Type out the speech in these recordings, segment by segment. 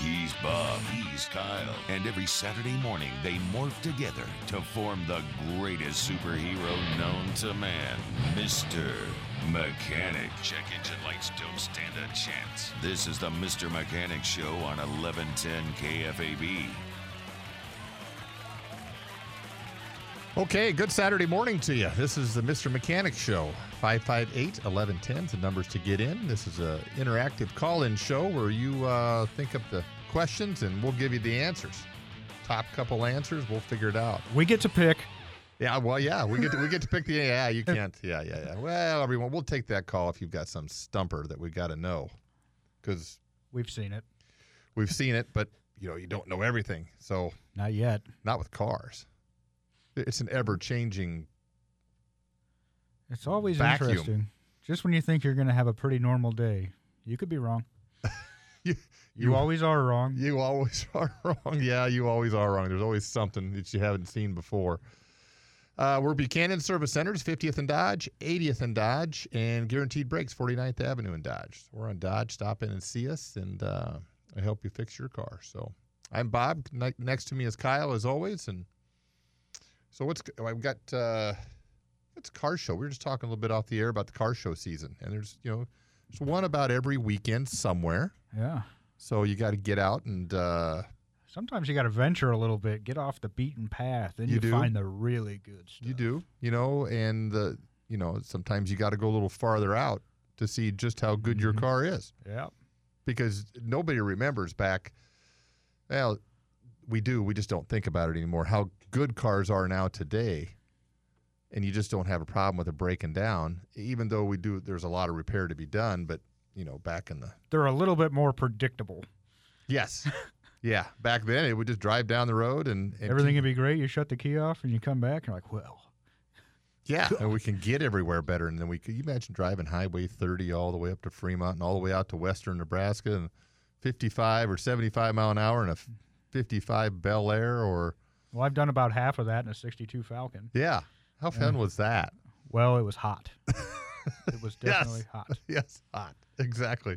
He's Bob, he's Kyle, and every Saturday morning they morph together to form the greatest superhero known to man, Mr. Mechanic. Check engine lights don't stand a chance. This is the Mr. Mechanic Show on 1110 KFAB. Okay, good Saturday morning to you. This is the Mr. Mechanic Show. 558 1110 the numbers to get in. This is an interactive call in show where you uh, think up the questions and we'll give you the answers. Top couple answers, we'll figure it out. We get to pick. Yeah, well, yeah, we get to, we get to pick the yeah. You can't, yeah, yeah, yeah. Well, everyone, we'll take that call if you've got some stumper that we've got to know, because We've seen it. we've seen it, but you know you don't know everything. So Not yet. not with cars. It's an ever changing. It's always Vacuum. interesting. Just when you think you're going to have a pretty normal day, you could be wrong. You, You always are wrong. You always are wrong. Yeah, you always are wrong. There's always something that you haven't seen before. Uh, we're Buchanan Service Centers, 50th and Dodge, 80th and Dodge, and Guaranteed Brakes, 49th Avenue in Dodge. We're on Dodge. Stop in and see us, and uh, I help you fix your car. So I'm Bob. Ne- next to me is Kyle, as always. And so what's I've got? Uh, it's car show. We were just talking a little bit off the air about the car show season, and there's you know there's one about every weekend somewhere. Yeah. So you got to get out and. Uh, Sometimes you got to venture a little bit, get off the beaten path, then You you, do? find the really good stuff. You do, you know, and the you know sometimes you got to go a little farther out to see just how good your Mhm. car is Yeah. because nobody remembers back. Well, we do. We just don't think about it anymore. How good cars are now today, and you just don't have a problem with it breaking down. Even though we do, there's a lot of repair to be done. But you know, back in the They're a little bit more predictable. yes, yeah, back then it would just drive down the road and, and Everything keep- can be great. You shut the key off and you come back and you're like, well, Yeah, and we can get everywhere better. And then we could you imagine driving Highway 30 all the way up to Fremont and all the way out to western Nebraska and 55 or 75 mile an hour in a 55 Bel Air or well, I've done about half of that in a 62 Falcon. yeah. How fun was that? Well, it was hot. it was Yes. definitely hot. yes, hot. Exactly.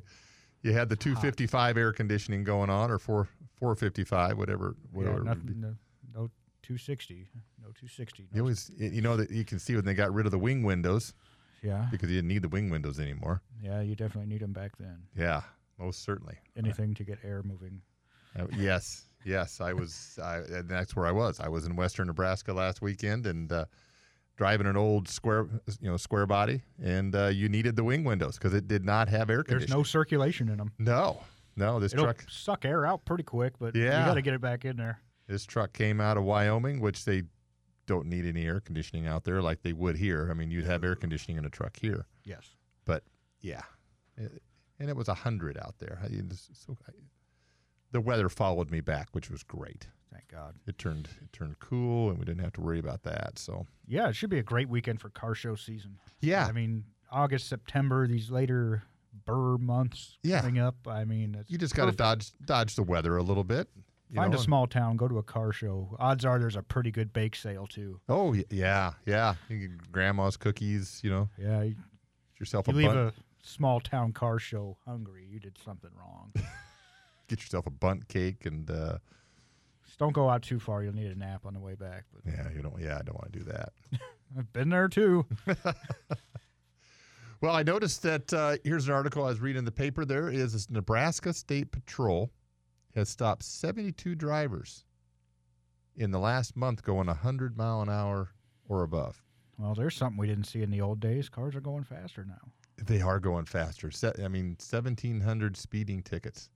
You had the 255 air conditioning going on or 4 455 whatever whatever. Yeah, nothing, no, no 260. No 260. You No, always you know that you can see when they got rid of the wing windows yeah. because you didn't need the wing windows anymore. Yeah, you definitely need them back then. Yeah, most certainly. Anything to get air moving. Uh, yes, yes, I was. I, and that's where I was. I was in western Nebraska last weekend and uh, driving an old square, you know, square body, and uh, you needed the wing windows because it did not have air conditioning. There's no circulation in them. no, no. This It'll truck, suck air out pretty quick, but Yeah. you got to get it back in there. this truck came out of Wyoming, which they don't need any air conditioning out there like they would here. I mean, you'd have air conditioning in a truck here, Yes. but yeah, It- and it was a hundred out there. I, so, I, the weather followed me back, which was great. Thank God. It turned it turned cool, and we didn't have to worry about that. So Yeah, it should be a great weekend for car show season. yeah, I mean, August, September, these later burr months Yeah. coming up. I mean, you just got to dodge dodge the weather a little bit. you Find know? a small town, go to a car show. Odds are there's a pretty good bake sale too. Oh yeah, yeah. You can get grandma's cookies. You know, Yeah, you, yourself you a leave bun, a small town car show hungry, you did something wrong. get yourself a bunt cake, and uh, Just don't go out too far. You'll need a nap on the way back. But yeah, you don't. Yeah, I don't want to do that. I've been there too. Well, I noticed that uh, here's an article I was reading in the paper. There is this Nebraska State Patrol has stopped 72 drivers in the last month going 100 mile an hour or above. Well, there's something we didn't see in the old days. Cars are going faster now. They are going faster. I mean, 1,700 speeding tickets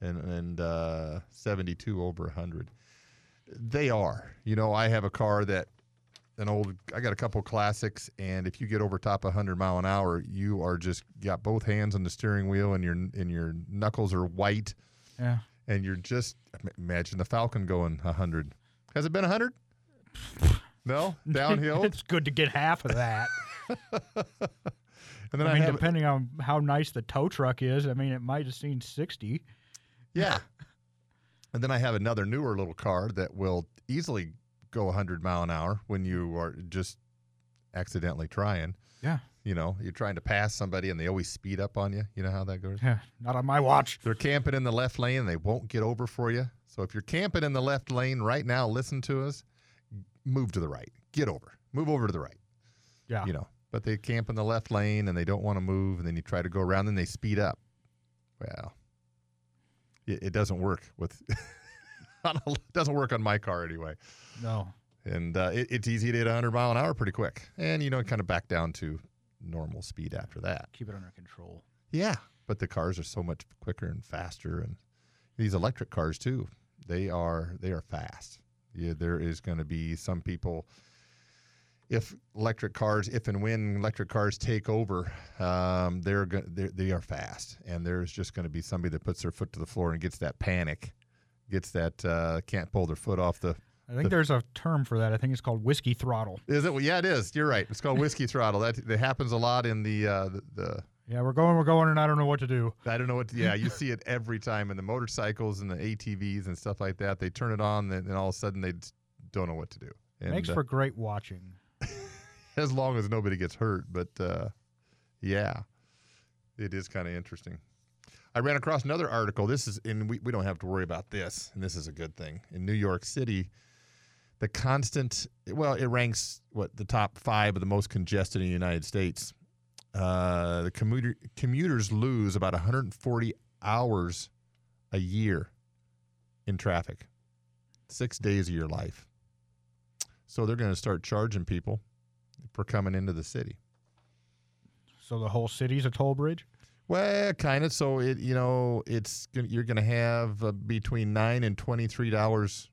and, and uh, 72 over 100. They are. You know, I have a car that an old I got a couple classics and if you get over top 100 mile an hour, you are just got both hands on the steering wheel and your and your knuckles are white Yeah. and you're just imagine the Falcon going 100. Has it been 100? No, downhill. it's good to get half of that. and then I I, mean, depending on how nice the tow truck is, I mean, it might have seen 60. Yeah. And then I have another newer little car that will easily go 100 mile an hour when you are just accidentally trying. Yeah. You know, you're trying to pass somebody and they always speed up on you. You know how that goes? Yeah. Not on my watch. They're camping in the left lane and they won't get over for you. So if you're camping in the left lane right now, listen to us. Move to the right. Get over. Move over to the right. Yeah. You know, but they camp in the left lane and they don't want to move, and then you try to go around, and they speed up. Well, it, it doesn't work with. it doesn't work on my car anyway, No. and uh, it, it's easy to hit 100 mile an hour pretty quick, and you know, kind of back down to normal speed after that. Keep it under control. Yeah, but the cars are so much quicker and faster, and these electric cars too. They are they are fast. Yeah, there is going to be some people. If electric cars, if and when electric cars take over, um, they're, go- they're they are fast, and there's just going to be somebody that puts their foot to the floor and gets that panic, gets that uh, can't pull their foot off the. I think there's a term for that. I think it's called whiskey throttle. Is it? Well, yeah, it is. You're right. It's called whiskey throttle. That that happens a lot in the uh, the, the Yeah, we're going, we're going, and I don't know what to do. I don't know what. To, yeah, you see it every time in the motorcycles and the ATVs and stuff like that. They turn it on, and then all of a sudden they don't know what to do. And, Makes uh, for great watching. as long as nobody gets hurt. But uh, yeah, it is kind of interesting. I ran across another article. This is, and we, we don't have to worry about this, and this is a good thing. In New York City, the constant, well, it ranks what the top five of the most congested in the United States. Uh, the commuter, commuters lose about 140 hours a year in traffic, six days of your life. So they're going to start charging people for coming into the city. So the whole city's a toll bridge? Well, kind of. So it, you know, it's you're going to have uh, between nine and twenty three dollars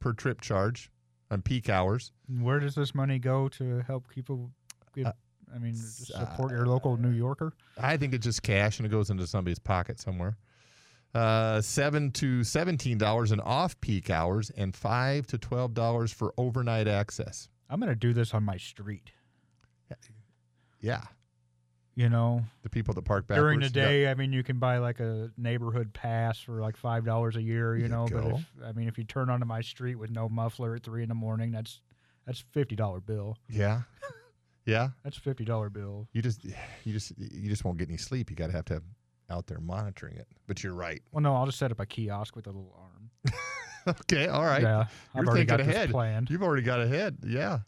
per trip charge on peak hours. Where does this money go to help people give, Uh, I mean, support your local New Yorker? I think it's just cash and it goes into somebody's pocket somewhere. Uh, seven to seventeen dollars in off peak hours, and five to twelve dollars for overnight access. I'm going to do this on my street. Yeah, You know, the people that park backwards during the day, I mean, you can buy like a neighborhood pass for like five dollars a year. You You know, but if, I mean, if you turn onto my street with no muffler at three in the morning, that's that's fifty dollar bill. Yeah, yeah. That's fifty dollar bill. You just, you just, you just won't get any sleep. You got to have to have out there monitoring it. But you're right. Well, no, I'll just set up a kiosk with a little arm. Okay, all right. Yeah, I've You're already got thinking this ahead. planned. You've already got ahead. Yeah.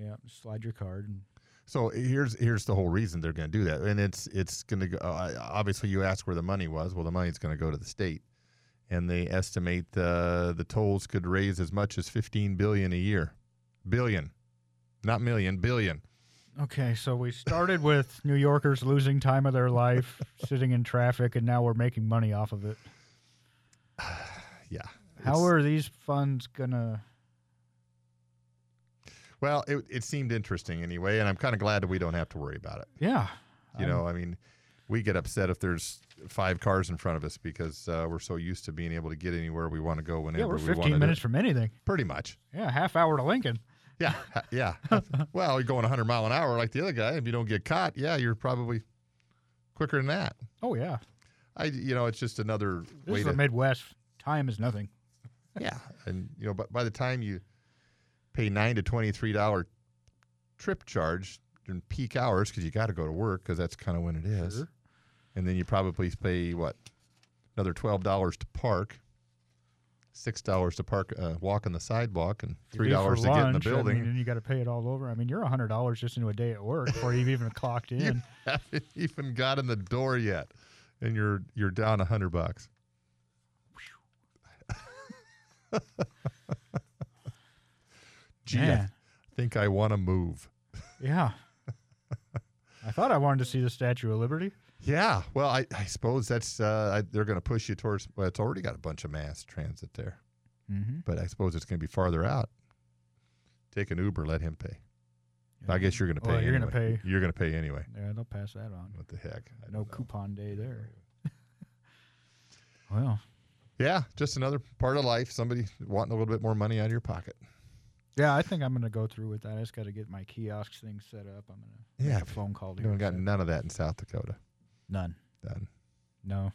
Yeah, slide your card and So here's here's the whole reason they're going to do that, and it's it's going to go. Uh, obviously, you asked where the money was. Well, the money's going to go to the state, and they estimate uh, the tolls could raise as much as 15 billion a year, billion, not million, billion. Okay, so we started with New Yorkers losing time of their life sitting in traffic, and now we're making money off of it. Yeah. How are these funds gonna? well? It it seemed interesting anyway, and I'm kind of glad that we don't have to worry about it. Yeah, You I'm- know, I mean, we get upset if there's five cars in front of us because uh, we're so used to being able to get anywhere we want to go whenever yeah, we're we want 15 to. minutes from anything. Pretty much. Yeah, half hour to Lincoln. Yeah, yeah. well, you're going 100 mile an hour like the other guy. If you don't get caught, yeah, you're probably quicker than that. Oh yeah, I, you know, it's just another this way is to, the Midwest. Time is nothing. yeah. And you know, but by the time you pay nine to 23 dollar trip charge during peak hours because you got to go to work because that's kind of when it is, Sure. and then you probably pay what another twelve dollars to park. Six dollars to park, uh, walk on the sidewalk, and three dollars to get in the lunch, I building. mean, and you got to pay it all over. I mean, you're a hundred dollars just into a day at work before you've even clocked in. You haven't even got in the door yet, and you're you're down a hundred bucks. Gee, I Man. think I want to move. Yeah. I thought I wanted to see the Statue of Liberty. Yeah, well, I, I suppose that's uh, I, they're going to push you towards. Well, it's already got a bunch of mass transit there, Mm-hmm. but I suppose it's going to be farther out. Take an Uber, let him pay. I guess you're going to pay. Well, you're anyway. gonna pay. You're going to pay anyway. Yeah, they'll pass that on. What the heck? I No coupon day there. well, Yeah, just another part of life. Somebody wanting a little bit more money out of your pocket. yeah, I think I'm gonna go through with that. I just got to get my kiosks thing set up. I'm gonna Yeah, make a phone call. To You don't got none of that in South Dakota. None. Done. No,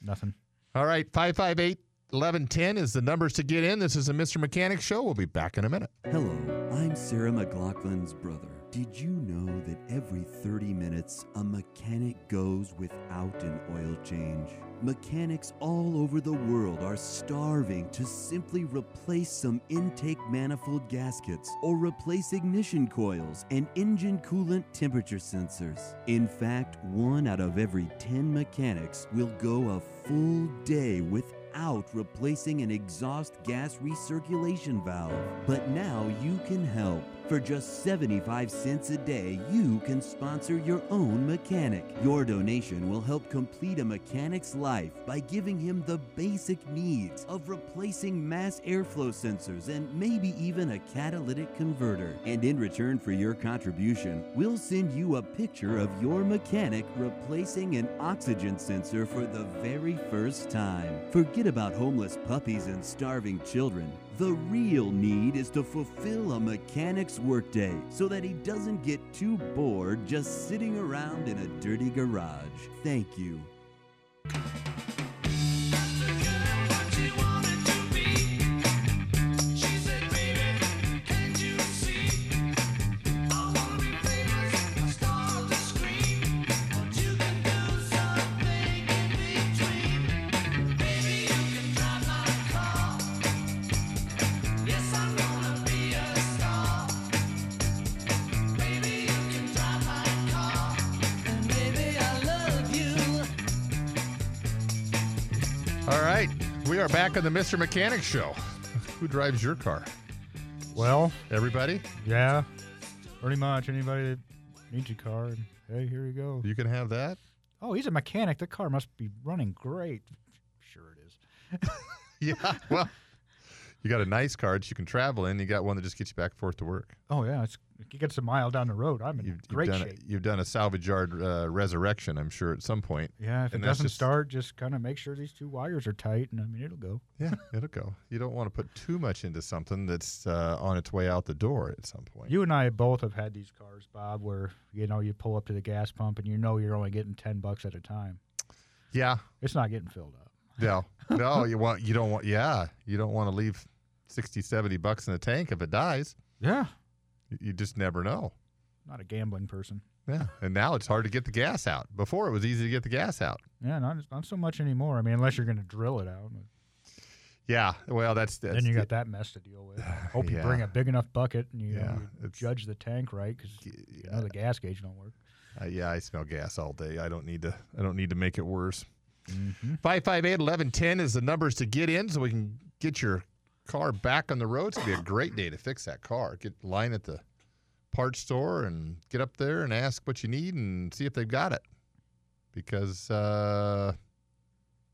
nothing. All right, 558 1110 is the numbers to get in. This is a Mr. Mechanic show. We'll be back in a minute. Hello, I'm Sarah McLachlan's brother. Did you know that every 30 minutes a mechanic goes without an oil change? Mechanics all over the world are starving to simply replace some intake manifold gaskets or replace ignition coils and engine coolant temperature sensors. In fact, one out of every 10 mechanics will go a full day without replacing an exhaust gas recirculation valve. But now you can help. For just 75 cents a day, you can sponsor your own mechanic. Your donation will help complete a mechanic's life by giving him the basic needs of replacing mass airflow sensors and maybe even a catalytic converter. And in return for your contribution, we'll send you a picture of your mechanic replacing an oxygen sensor for the very first time. Forget about homeless puppies and starving children. The real need is to fulfill a mechanic's workday so that he doesn't get too bored just sitting around in a dirty garage. Thank you. Are back on the Mr. Mechanic show. Who drives your car? Well, Everybody? yeah, pretty much anybody that needs a car. And, hey, here you go. You can have that? Oh, he's a mechanic. The car must be running great. Sure, it is. Yeah. Well, you got a nice car that you can travel in. You got one that just gets you back and forth to work. Oh yeah, it's, it gets a mile down the road. I'm in You've, you've great done shape. A, you've done a salvage yard uh, resurrection, I'm sure, at some point. Yeah, if And it doesn't just- start, just kind of make sure these two wires are tight, and I mean it'll go. Yeah, it'll go. You don't want to put too much into something that's uh, on its way out the door at some point. You and I both have had these cars, Bob, where you know you pull up to the gas pump and you know you're only getting ten bucks at a time. yeah. It's not getting filled up. No. No, you want you don't want yeah, you don't want to leave 60 70 bucks in the tank if it dies. Yeah, You- just never know. not a gambling person. Yeah. And now it's hard to get the gas out. Before it was easy to get the gas out. Yeah, not not so much anymore. I mean, unless you're going to drill it out, Yeah. Well, that's, that's then you got that mess to deal with. Hope you Yeah. bring a big enough bucket and you, know, you judge the tank right because you know the gas gauge don't work. Uh, yeah, I smell gas all day. I don't need to. I don't need to make it worse. Mm-hmm. Five five eight eleven ten is the numbers to get in, so we can get your car back on the road. It's gonna be a great day to fix that car. Get line at the parts store and get up there and ask what you need and see if they've got it, because uh,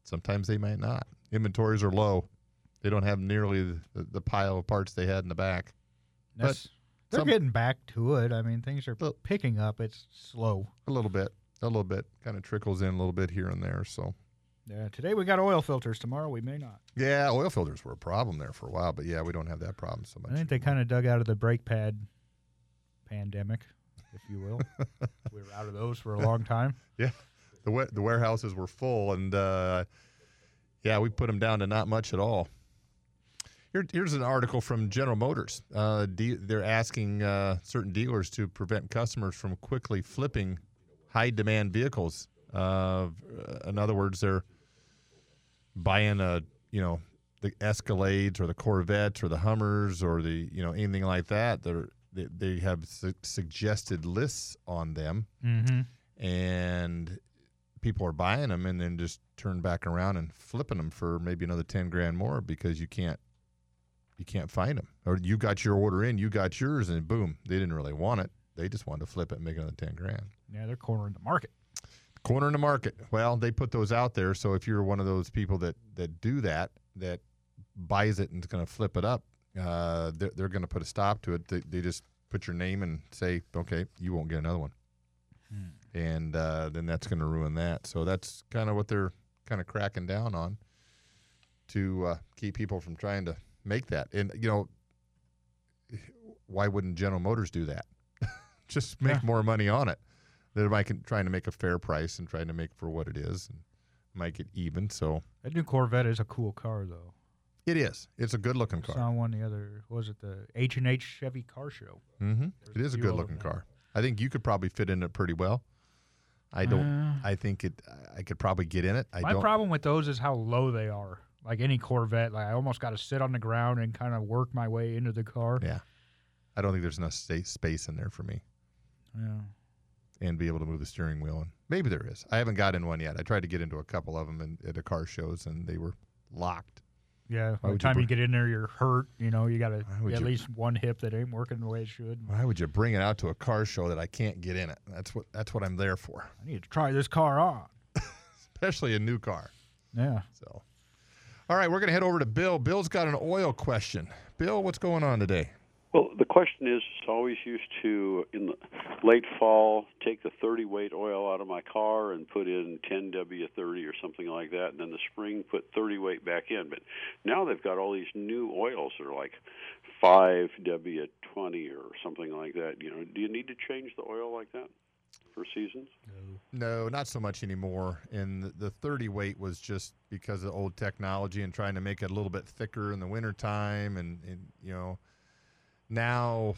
sometimes they might not. Inventories are low. They don't have nearly the, the pile of parts they had in the back. But they're some- getting back to it. I mean, things are picking up. It's slow. A little bit, a little bit, kind of trickles in a little bit here and there. So. Yeah, today we got oil filters. Tomorrow we may not. Yeah, oil filters were a problem there for a while, but yeah, we don't have that problem so much. I think they kind of dug out of the brake pad pandemic, if you will. we were out of those for a long time. yeah, the wa- the warehouses were full, and uh, yeah, we put them down to not much at all. Here, here's an article from General Motors. Uh, de- they're asking uh, certain dealers to prevent customers from quickly flipping high demand vehicles. Uh, in other words, they're buying a you know the Escalades or the Corvettes or the Hummers or the you know anything like that. They're, they they have su- suggested lists on them, Mm-hmm. and people are buying them and then just turn back around and flipping them for maybe another ten grand more because you can't you can't find them. Or you got your order in, you got yours, and boom, they didn't really want it. They just wanted to flip it and make another ten grand. Yeah, they're cornering the market. Corner in the market. Well, they put those out there, so if you're one of those people that that do that, that buys it and is going to flip it up, uh, they're, they're going to put a stop to it. They, they just put your name and say, okay, you won't get another one, and uh, then that's going to ruin that. So that's kind of what they're kind of cracking down on to uh, keep people from trying to make that. And you know, why wouldn't General Motors do that? Just make Yeah. more money on it. They're making, trying to make a fair price and trying to make for what it is and make it even. So That new Corvette is a cool car, though. it is. It's a good looking car. I saw one the other. what Was it the H and H Chevy Car Show? Mm-hmm. It is a few good looking car. I think you could probably fit in it pretty well. I don't. Uh, I think it. I could probably get in it. I My don't. problem with those is how low they are. Like any Corvette, like I almost got to sit on the ground and kind of work my way into the car. Yeah. I don't think there's enough space in there for me. Yeah. And be able to move the steering wheel. And maybe there is. I haven't got in one yet. I tried to get into a couple of them in, at the car shows, and they were locked. Yeah, by the would you time you get in there, you're hurt. You know, you got at you- least one hip that ain't working the way it should. Why would you bring it out to a car show that I can't get in it? That's what that's what I'm there for, I need to try this car on. especially a new car. Yeah. So, all right, we're gonna head over to Bill. Bill's got an oil question. Bill, what's going on today? Well, the question is, I always used to, in the late fall, take the 30 weight oil out of my car and put in 10W30 or something like that, and then the spring put 30 weight back in. But now they've got all these new oils that are like 5W20 or something like that. You know, do you need to change the oil like that for seasons? No, not so much anymore. And the, the 30 weight was just because of old technology and trying to make it a little bit thicker in the wintertime. And, and you know, now,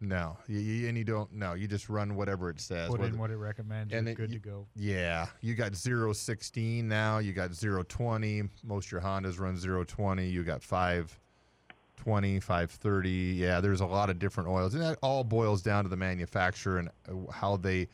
no. You, you, and you don't, no, you just run whatever it says. Put whether- in what it recommends. and You're it- good you- to go. Yeah, you got 016 now. You got 020. Most of your Hondas run 020. You got 520, 530. Yeah, there's a lot of different oils, and that all boils down to the manufacturer and uh, how they,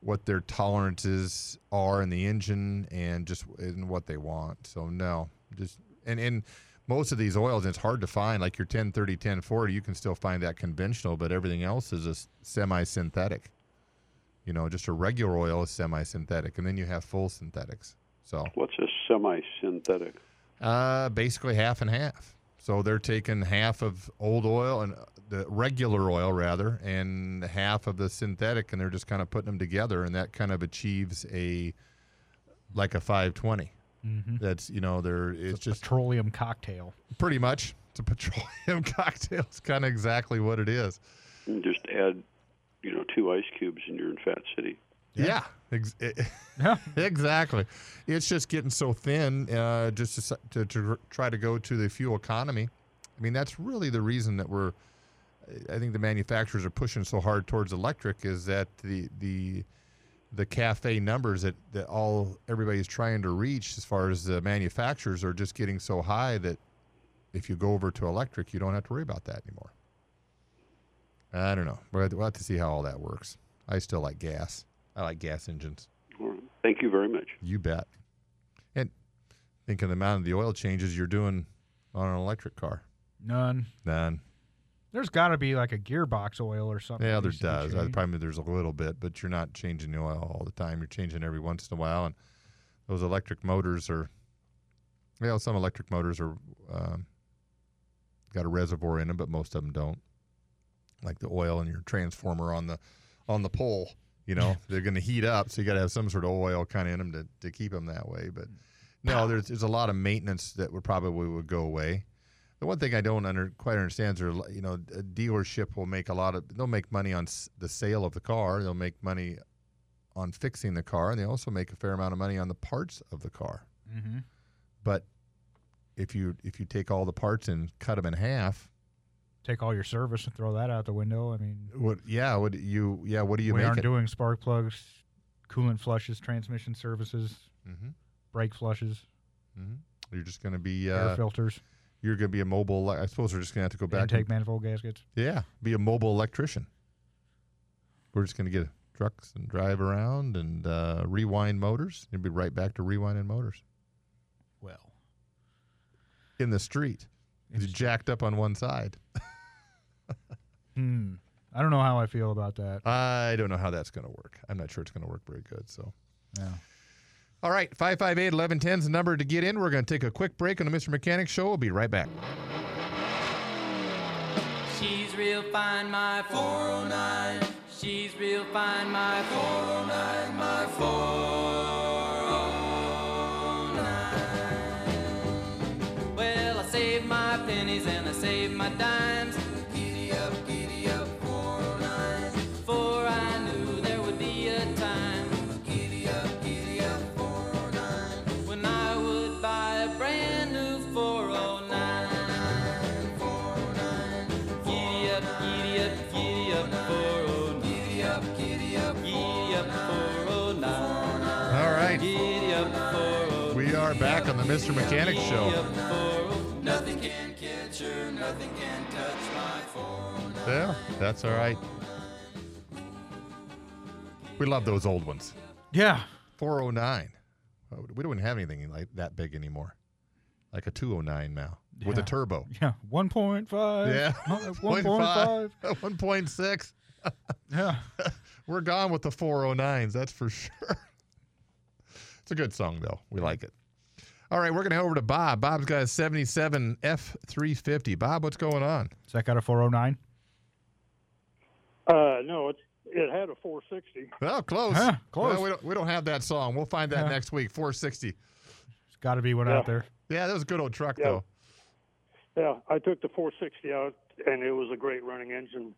what their tolerances are in the engine, and just and what they want. So no, just and and most of these oils, it's hard to find. Like your 1030, 1040, you can still find that conventional, but everything else is a s- semi-synthetic you know, just a regular oil is semi-synthetic, and then you have full synthetics. So What's a semi-synthetic? uh, basically half and half. So they're taking half of old oil and uh, the regular oil rather, and half of the synthetic, and they're just kind of putting them together, and that kind of achieves a like a 520. Mm-hmm. That's you know, there it's just petroleum cocktail. pretty much it's a petroleum cocktail. It's kind of exactly what it is. And just add, you know, two ice cubes and you're in Fat City. Yeah, ex- Yeah. exactly. It's just getting so thin uh, just to, to, to try to go to the fuel economy. I mean, that's really the reason that we're. I think the manufacturers are pushing so hard towards electric is that the the the cafe numbers that, that all everybody's trying to reach as far as the manufacturers are just getting so high that if you go over to electric, you don't have to worry about that anymore. I don't know. We'll have to- we'll have to see how all that works. I still like gas. I like gas engines. All right. Thank you very much. You bet. And think of the amount of the oil changes you're doing on an electric car. None. None. There's got to be like a gearbox oil or something. Yeah, there needs to be does. I. Probably there's a little bit, but you're not changing the oil all the time. You're changing every once in a while, and those electric motors are. Well, some electric motors are um, got a reservoir in them, but most of them don't. Like the oil in your transformer on the on the pole, you know, they're going to heat up, so you got to have some sort of oil kind of in them to, to keep them that way. But no, there's there's a lot of maintenance that would probably would go away. The one thing I don't under, quite understand is, there, you know, a dealership will make a lot of, they'll make money on the sale of the car. They'll make money on fixing the car, and they also make a fair amount of money on the parts of the car. Mm-hmm. But if you if you take all the parts and cut them in half, Take all your service and throw that out the window. I mean, what? Yeah, what you? Yeah, what do you? We aren't it? doing spark plugs, coolant flushes, transmission services, mm-hmm, brake flushes, mm-hmm. You're just going to be air uh, filters, you're going to be a mobile. I suppose we're just going to have to go back. intake and- manifold gaskets. Yeah, be a mobile electrician. We're just going to get trucks and drive around and uh, rewind motors and be right back to rewinding motors Well, in the street. It's jacked up on one side. Hmm. I don't know how I feel about that. I don't know how that's going to work. I'm not sure it's going to work very good. So, Yeah. All right, 558 1110 is the number to get in. We're going to take a quick break on the Mr. Mechanic Show. We'll be right back. She's real fine, my 409. She's real fine, my 409, my 409. The Mr. Mechanic Show. Giddy up, 409. Nothing can catch her, nothing can touch my 409. Yeah, that's all right. We love those old ones. Yeah. 409. Uh, We don't have anything like that big anymore. Like a 209 now with a turbo. Yeah. 1.5. Yeah. Uh, 1.5. 1.6. Yeah. We're gone with the 409s, that's for sure. It's a good song, though. We like it. All right, we're going to head over to Bob. Bob's got a 77 F350. Bob, what's going on? Is that got a 409? Uh, no, it's it had a 460. Well, close. Huh, close. Well, we, don't, we don't have that song. We'll find that Yeah. next week. 460. There's got to be one out there. Yeah, that was a good old truck, Yeah. though. Yeah, I took the 460 out, and it was a great running engine,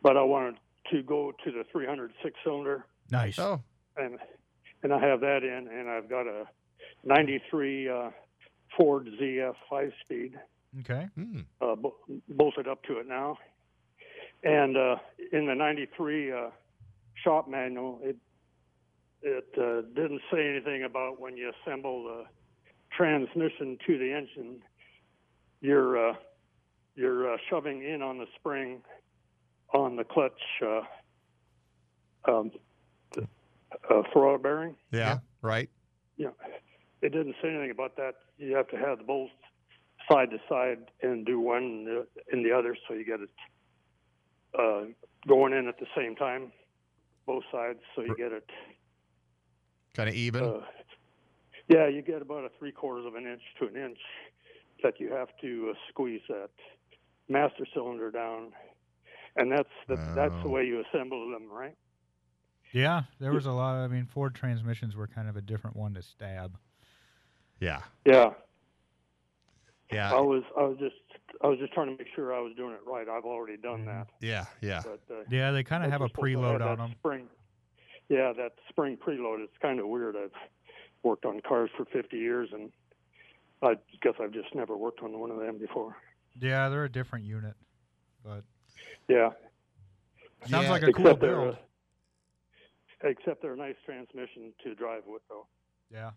but I wanted to go to the 306 cylinder, Nice. Oh, and and I have that in, and I've got a 93 uh, Ford ZF five speed Okay. hmm. uh, bo- bolted up to it now, and uh, in the 93 uh, shop manual, it it uh, didn't say anything about when you assemble the transmission to the engine, you're uh, you're uh, shoving in on the spring on the clutch uh, um, the, uh, throwout bearing. yeah, right. Yeah, it didn't say anything about that. You have to have the bolts side to side and do one in the, other, so you get it uh, going in at the same time, both sides, so you get it. Kind of even. Uh, yeah, you get about a three quarters of an inch to an inch that you have to uh, squeeze that master cylinder down, and that's the, that's the Oh. way you assemble them, right? Yeah. There was a lot. I mean, Ford transmissions were kind of a different one to stab. Yeah, Yeah. yeah, I was I was just I was just trying to make sure I was doing it right. I've already done that, yeah, yeah. but uh, Yeah, they kind of have a just supposed to preload on them. Spring, yeah, that spring preload. It's kind of weird. I've worked on cars for 50 years, and I guess I've just never worked on one of them before. Yeah, they're a different unit, but Yeah, sounds Yeah. like a cool except they're build. a, except they're a nice transmission to drive with, though. Yeah.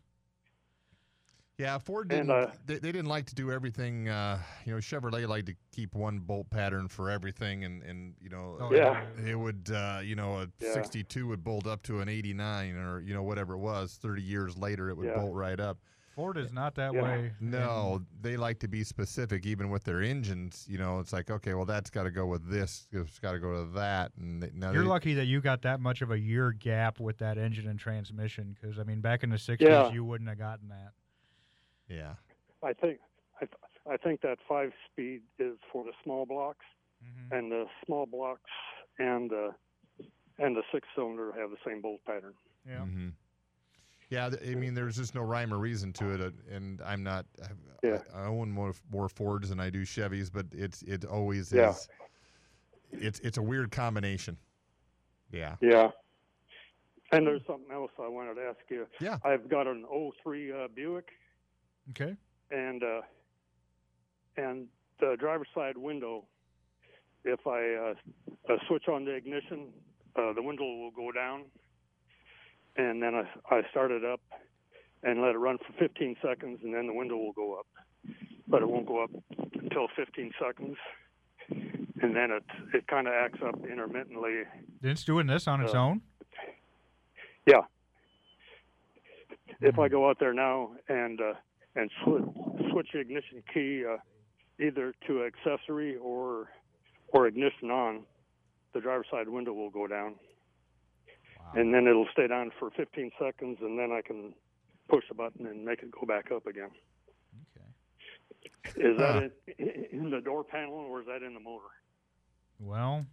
Yeah, Ford didn't. uh, they, they didn't like to do everything. Uh, you know, Chevrolet liked to keep one bolt pattern for everything, and and you know, Oh, Yeah. it would. Uh, you know, a Yeah. 62 would bolt up to an 89, or you know, whatever it was. 30 years later, it would Yeah. bolt right up. Ford is not that Yeah. way. No, they like to be specific, even with their engines. You know, it's like, okay, well, that's got to go with this. It's got to go to that. And they, now You're they, lucky that you got that much of a year gap with that engine and transmission, because I mean, back in the '60s, Yeah. you wouldn't have gotten that. Yeah, I think I, th- I think that five speed is for the small blocks, Mm-hmm. and the small blocks and uh, and the six cylinder have the same bolt pattern. Yeah. hmm Yeah, I mean, there's just no rhyme or reason to it, uh, and I'm not. I, Yeah. I own more more Fords than I do Chevys, but it's it always Yeah. is. It's it's a weird combination. Yeah. Yeah. And there's something else I wanted to ask you. Yeah. I've got an 03 uh, Buick, Okay. and uh, and the driver's side window. If I uh, uh, switch on the ignition, uh, the window will go down, and then I, I start it up and let it run for 15 seconds, and then the window will go up, but it won't go up until 15 seconds, and then it it kind of acts up intermittently. It's doing this on its Uh, own. Yeah. If I go out there now and uh, and switch switch the ignition key, uh, either to accessory or or ignition on, the driver's side window will go down, and then it'll stay down for 15 seconds, and then I can push the button and make it go back up again. Okay. Is that Huh. in, in the door panel or is that in the motor? Well,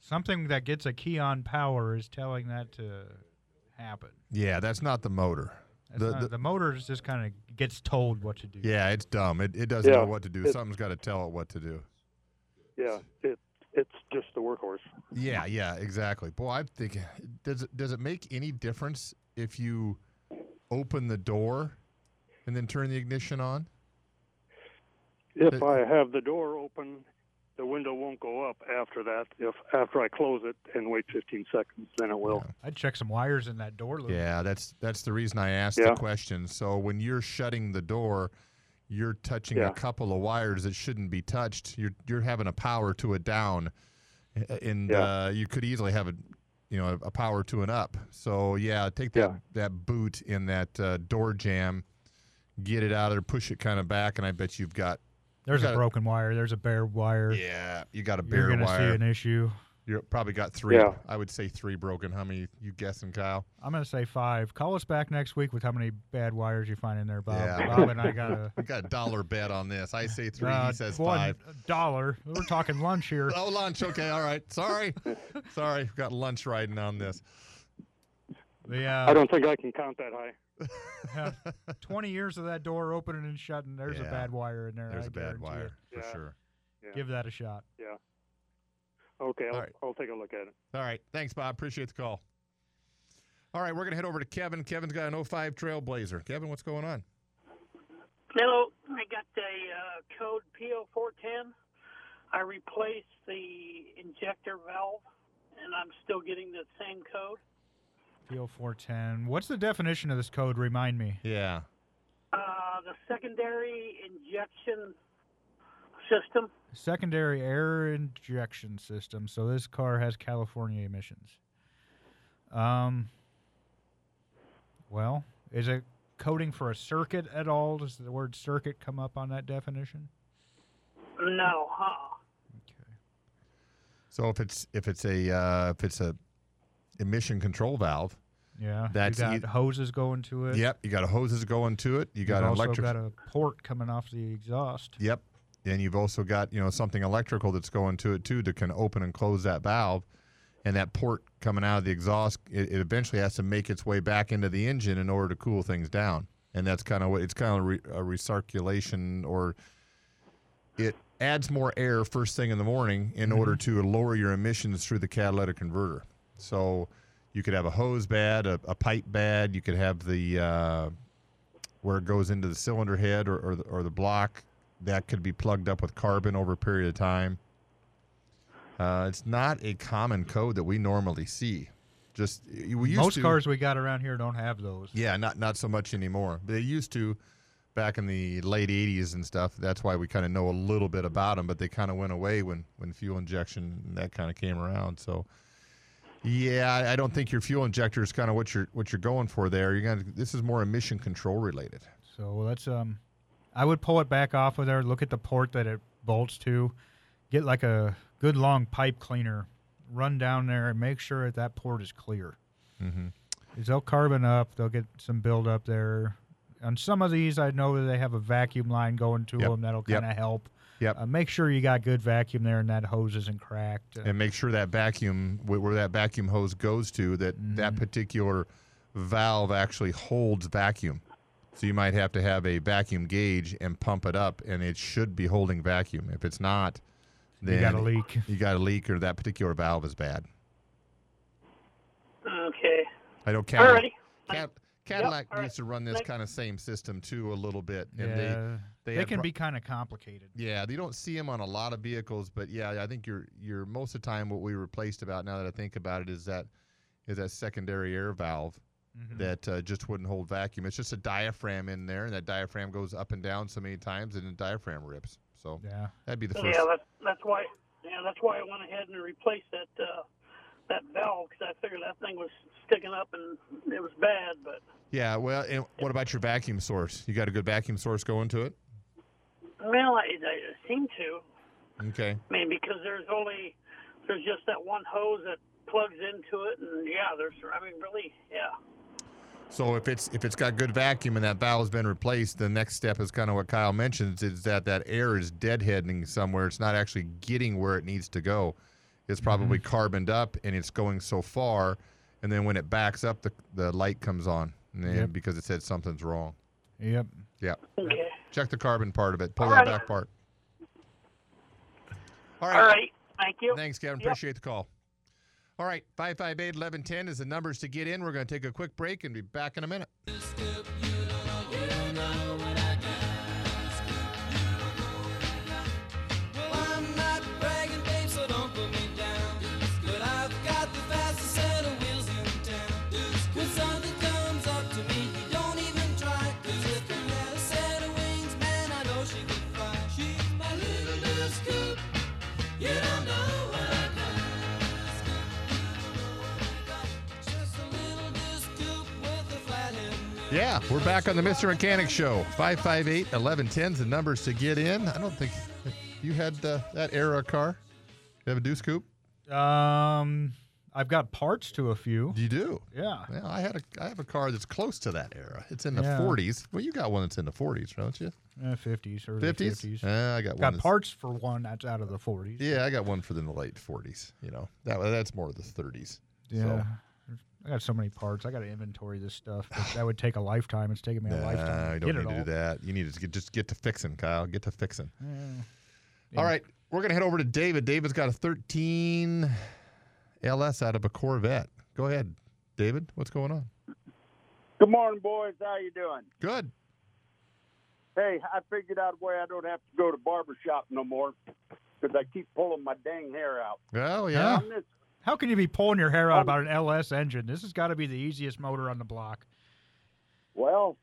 something that gets a key on power is telling that to happen. Yeah, that's not the motor. That's The- not- the- the motor just kind of gets told what to do. Yeah, it's dumb. It, it doesn't Yeah, know what to do. it- Something's got to tell it what to do. Yeah, it it's just the workhorse. Yeah, yeah, exactly. Boy, I'm thinking, does it does it make any difference if you open the door and then turn the ignition on? If Uh, I have the door open, the window won't go up after that. If after I close it and wait 15 seconds, then it will. I'd check some wires in that door loop. Yeah, that's that's the reason I asked Yeah. the question. So when you're shutting the door, you're touching Yeah. a couple of wires that shouldn't be touched. You're you're having a power to a down, and Yeah. uh, you could easily have a you know a power to an up. So yeah, take that Yeah. that boot in that uh, door jamb, get it out of there, push it kind of back, and I bet you've got There's got a broken wire. There's a bare wire. yeah you got a bare wire. You're bare gonna wire. see an issue. you probably got three. Yeah. I would say three broken. How many you guessing, Kyle? I'm gonna say five. Call us back next week with how many bad wires you find in there, Bob. Yeah. Bob and I got a We got a dollar bet on this. I say three. uh, he says one five. dollar. We're talking lunch here. Oh, lunch. Okay, all right. Sorry, sorry. We've got lunch riding on this. The, I uh, don't think I can count that high. Yeah, 20 years of that door opening and shutting. There's a bad wire in there. There's I a bad guarantee wire for Yeah. sure. Yeah. Give that a shot. yeah. Okay, I'll, All right. I'll take a look at it. All right. Thanks, Bob. Appreciate the call. All right, we're gonna head over to Kevin. Kevin's got an 05 Trailblazer. Kevin, what's going on? Hello, I got a uh, code PO410. I replaced the injector valve, and I'm still getting the same code. PO 410. What's the definition of this code? Remind me. Yeah. Uh, the secondary injection system. Secondary air injection system. So this car has California emissions. Um. Well, is it coding for a circuit at all? Does the word circuit come up on that definition? No, huh? Okay. So if it's if it's a uh, if it's a emission control valve, Yeah. That's you got eith- hoses going to it. yep, you got hoses going to it. You got You've an also electric. got a port coming off the exhaust. Yep. And you've also got, you know, something electrical that's going to it too that can open and close that valve. And that port coming out of the exhaust, it, it eventually has to make its way back into the engine in order to cool things down. And that's kind of what it's kind of re, a recirculation or it adds more air first thing in the morning in mm-hmm. order to lower your emissions through the catalytic converter. So you could have a hose bad, a, a pipe bad. You could have the uh, where it goes into the cylinder head or, or, the, or the block that could be plugged up with carbon over a period of time. Uh, it's not a common code that we normally see. Just we used Most to, cars we got around here don't have those. yeah, not not so much anymore. They used to back in the late '80s and stuff. That's why we kind of know a little bit about them, but they kind of went away when when fuel injection and that kind of came around. So, yeah, I- don't think your fuel injector is kind of what you're what you're going for there. You're gonna this is more emission control related. So let's um, I would pull it back off of there. Look at the port that it bolts to. Get like a good long pipe cleaner. Run down there and make sure that that port is clear. Mm-hmm. They'll carbon up. They'll get some buildup there. On some of these, I know that they have a vacuum line going to Yep. them that'll kind of help. Yep. Uh, make sure you got good vacuum there and that hose isn't cracked. Uh, and make sure that vacuum where that vacuum hose goes to that Mm-hmm. that particular valve actually holds vacuum so you might have to have a vacuum gauge and pump it up and it should be holding vacuum if it's not then you got a leak. you got a leak or that particular valve is bad Okay. i know cadillac, Alrighty. Cad- cadillac all right. used to run this kind of same system too a little bit and yeah, they they, they can pro- be kind of complicated. Yeah, you don't see them on a lot of vehicles, but yeah, I think you're you're most of the time what we replaced about now that I think about it is that is that secondary air valve Mhm. that uh, just wouldn't hold vacuum. It's just a diaphragm in there, and that diaphragm goes up and down so many times, and the diaphragm rips. So Yeah. that'd be the first. Yeah, that's that's why. Yeah, that's why I went ahead and replaced that uh, that valve because I figured that thing was sticking up and it was bad. But Yeah. Well, and what about your vacuum source? You got a good vacuum source going to it? Well, I, I seem to. Okay. I mean, because there's only there's just that one hose that plugs into it, and yeah, there's. I mean, really, yeah. So if it's if it's got good vacuum and that valve's been replaced, the next step is kind of what Kyle mentions is that that air is deadheading somewhere. It's not actually getting where it needs to go. It's probably mm-hmm. carboned up and it's going so far, and then when it backs up, the the light comes on, and Yep. because it said something's wrong. Yep. Yeah. Okay. Check the carbon part of it. Pull All that right. back part. All All right. Thank you. Thanks, Kevin. Yep. Appreciate the call. All right, 558 1110 is the numbers to get in. We're going to take a quick break and be back in a minute. Yeah, we're back on the Mr. Mechanic Show. 558 1110 is the numbers to get in. I don't think you had uh, that era car. You have a Deuce Coupe? Um, I've got parts to a few. You do? Yeah. Yeah, I had a I have a car that's close to that era. It's in the Yeah. 40s. Well, you got one that's in the 40s, don't you? Uh, 50s, early 50s? 50s. Uh, I got, one. Got parts for one that's out of the 40s. Yeah, I got one for the late 40s. You know, that that's more of the 30s. Yeah. So, I got so many parts. I got to inventory this stuff. that would take a lifetime. It's taking me a nah, lifetime. I to don't get need to all. do that. You need to get, just get to fixing, Kyle. Get to fixing. Yeah. All right, we're gonna head over to David. David's got a 13 LS out of a Corvette. Go ahead, David. What's going on? Good morning, boys. How you doing? Good. Hey, I figured out a way I don't have to go to barber shop no more because I keep pulling my dang hair out. Oh yeah. On this, How can you be pulling your hair out Um, about an LS engine? This has got to be the easiest motor on the block. well,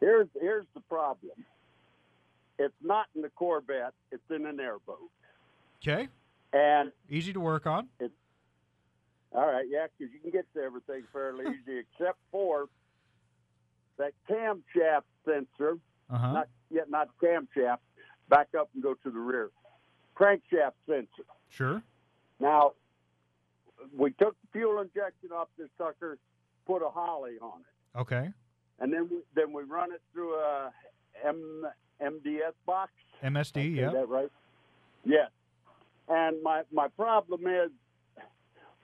here's here's the problem. It's not in the Corvette. It's in an airboat. Okay. And Easy to work on. all right, yeah, because you can get to everything fairly easy, except for that camshaft sensor. Uh huh. Not yet, not camshaft. Back up and go to the rear. Crankshaft sensor. Sure. Now, we took the fuel injection off this sucker, put a Holley on it, Okay. and then we, then we run it through a M, MDS box. MSD. Yeah. that right? Yes. And my my problem is,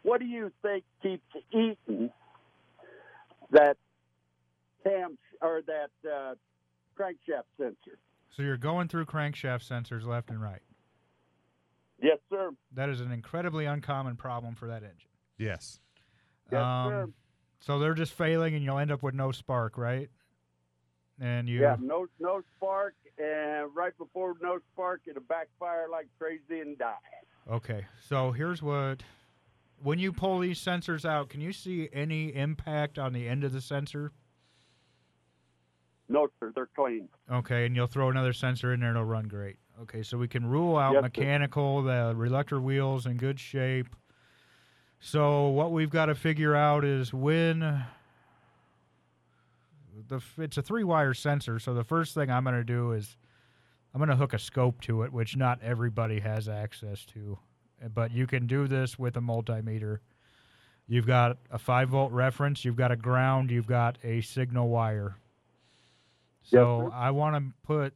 what do you think keeps eating that cam or that uh, crankshaft sensor? So you're going through crankshaft sensors left and right. Yes, sir. That is an incredibly uncommon problem for that engine. Yes. Yes, um, sir. So they're just failing, and you'll end up with no spark, right? And you. Yeah, no no spark, and right before no spark, it'll backfire like crazy and die. Okay. So here's what. When you pull these sensors out, can you see any impact on the end of the sensor? No, sir, they're clean. Okay, and you'll throw another sensor in there, and it'll run great. Okay, so we can rule out mechanical, the reluctor wheels in good shape. So what we've got to figure out is when the it's a three-wire sensor. So the first thing I'm going to do is I'm going to hook a scope to it, which not everybody has access to, eh, but you can do this with a multimeter. You've got a five volt reference, you've got a ground, you've got a signal wire. So. I want to put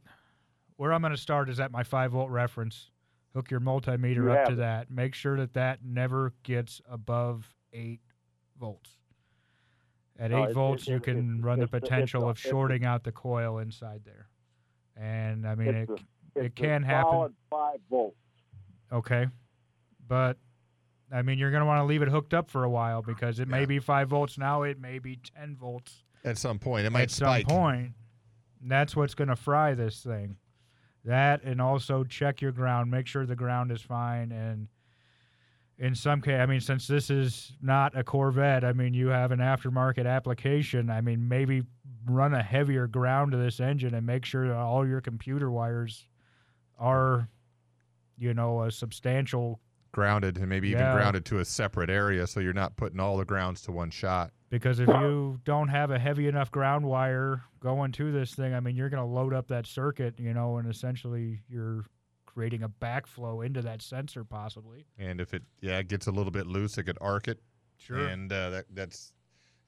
where I'm going to start is at my five volt reference. Hook your multimeter You up to it. that. Make sure that that never gets above eight volts. At No, eight it- volts, it- you can it's- run the it's a- it's potential a- of it's a- shorting out the coil inside there. And I mean, it, It's a- it it's a can happen. Solid five volts. Okay. But I mean, you're going to want to leave it hooked up for a while because it may be 5 volts now, it may be 10 volts At some point, it might at spike. some point. And that's what's going to fry this thing. That and also check your ground, make sure the ground is fine and in some case, I mean, since this is not a Corvette, I mean, you have an aftermarket application. I mean, maybe run a heavier ground to this engine and make sure that all your computer wires are, you know, a substantial Grounded and maybe even Yeah. grounded to a separate area so you're not putting all the grounds to one shot. Because if you don't have a heavy enough ground wire going to this thing, I mean, you're going to load up that circuit, you know, and essentially you're creating a backflow into that sensor possibly. And if it yeah it gets a little bit loose, it could arc it. Sure. And uh, that that's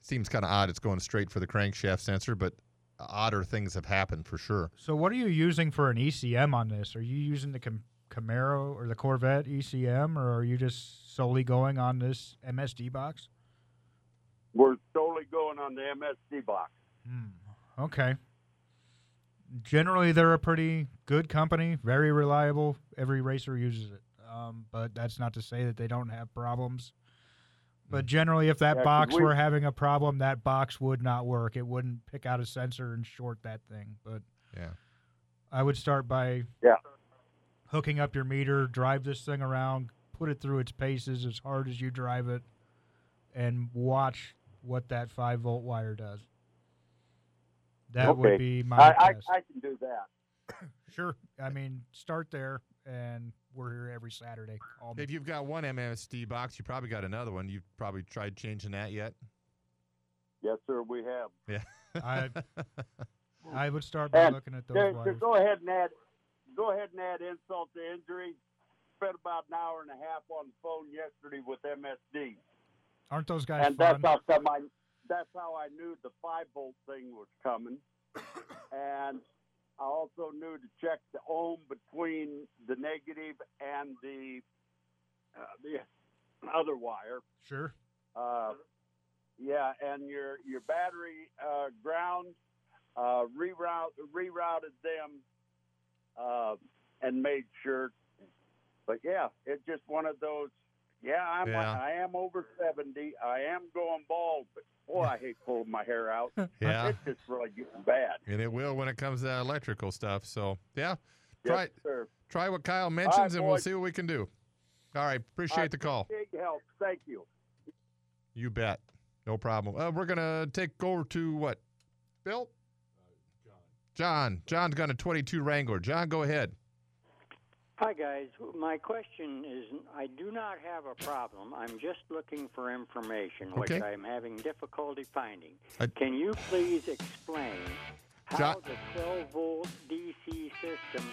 seems kind of odd. It's going straight for the crankshaft sensor, but odder things have happened for sure. So what are you using for an ECM on this? Are you using the Cam- Camaro or the Corvette ECM, or are you just solely going on this MSD box? We're solely going on the MSD box. Okay. Generally, they're a pretty good company, very reliable. Every racer uses it, um, but that's not to say that they don't have problems. But generally, if that Yeah, 'cause box we- were having a problem, that box would not work. It wouldn't pick out a sensor and short that thing. But Yeah. I would start by Yeah. hooking up your meter, drive this thing around, put it through its paces as hard as you drive it, and watch what that five volt wire does. That okay. would be my I, I. I can do that. Sure. I mean, start there, and we're here every Saturday. Call. If you've got one MSD box, you probably got another one. You've probably tried changing that yet. Yes, sir, we have. Yeah. I I would start by And looking at those to, to wires. go ahead and add, go ahead and add insult to injury. Spent about an hour and a half on the phone yesterday with MSD, Aren't those guys and fun? that's how come I, that's how I knew the five volt thing was coming, and I also knew to check the ohm between the negative and the uh, the other wire. Sure. Uh, yeah, and your your battery uh, ground uh, reroute rerouted them uh, and made sure. But yeah, it's just one of those. Yeah, I'm Yeah. I am over seventy. I am going bald, but boy, I hate pulling my hair out. Yeah. it's just really getting bad. And it will when it comes to electrical stuff. So yeah, Yes, try sir. try what Kyle mentions, and we'll see what we can do. All right, appreciate the call. Big help. Thank you. You bet. No problem. Uh, we're gonna take over to what? Bill? John. John. John's got a 22 Wrangler. John, go ahead. Hi, guys. My question is I do not have a problem. I'm just looking for information, which Okay. I'm having difficulty finding. I- Can you please explain how Jo- the 12 volt DC system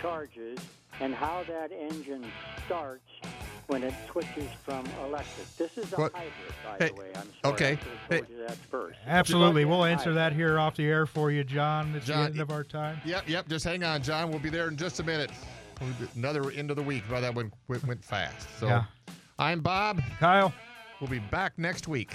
charges and how that engine starts when it switches from electric? This is a What- hybrid, by Hey, the way. I'm sorry. okay. I told Hey. you that first. Absolutely. We'll Hybrid. answer that here off the air for you, John. It's John, the end of our time. Yep, yep. Just hang on, John. We'll be there in just a minute. Another end of the week. Well, that went, went, went fast. So Yeah. I'm Bob. Kyle. We'll be back next week.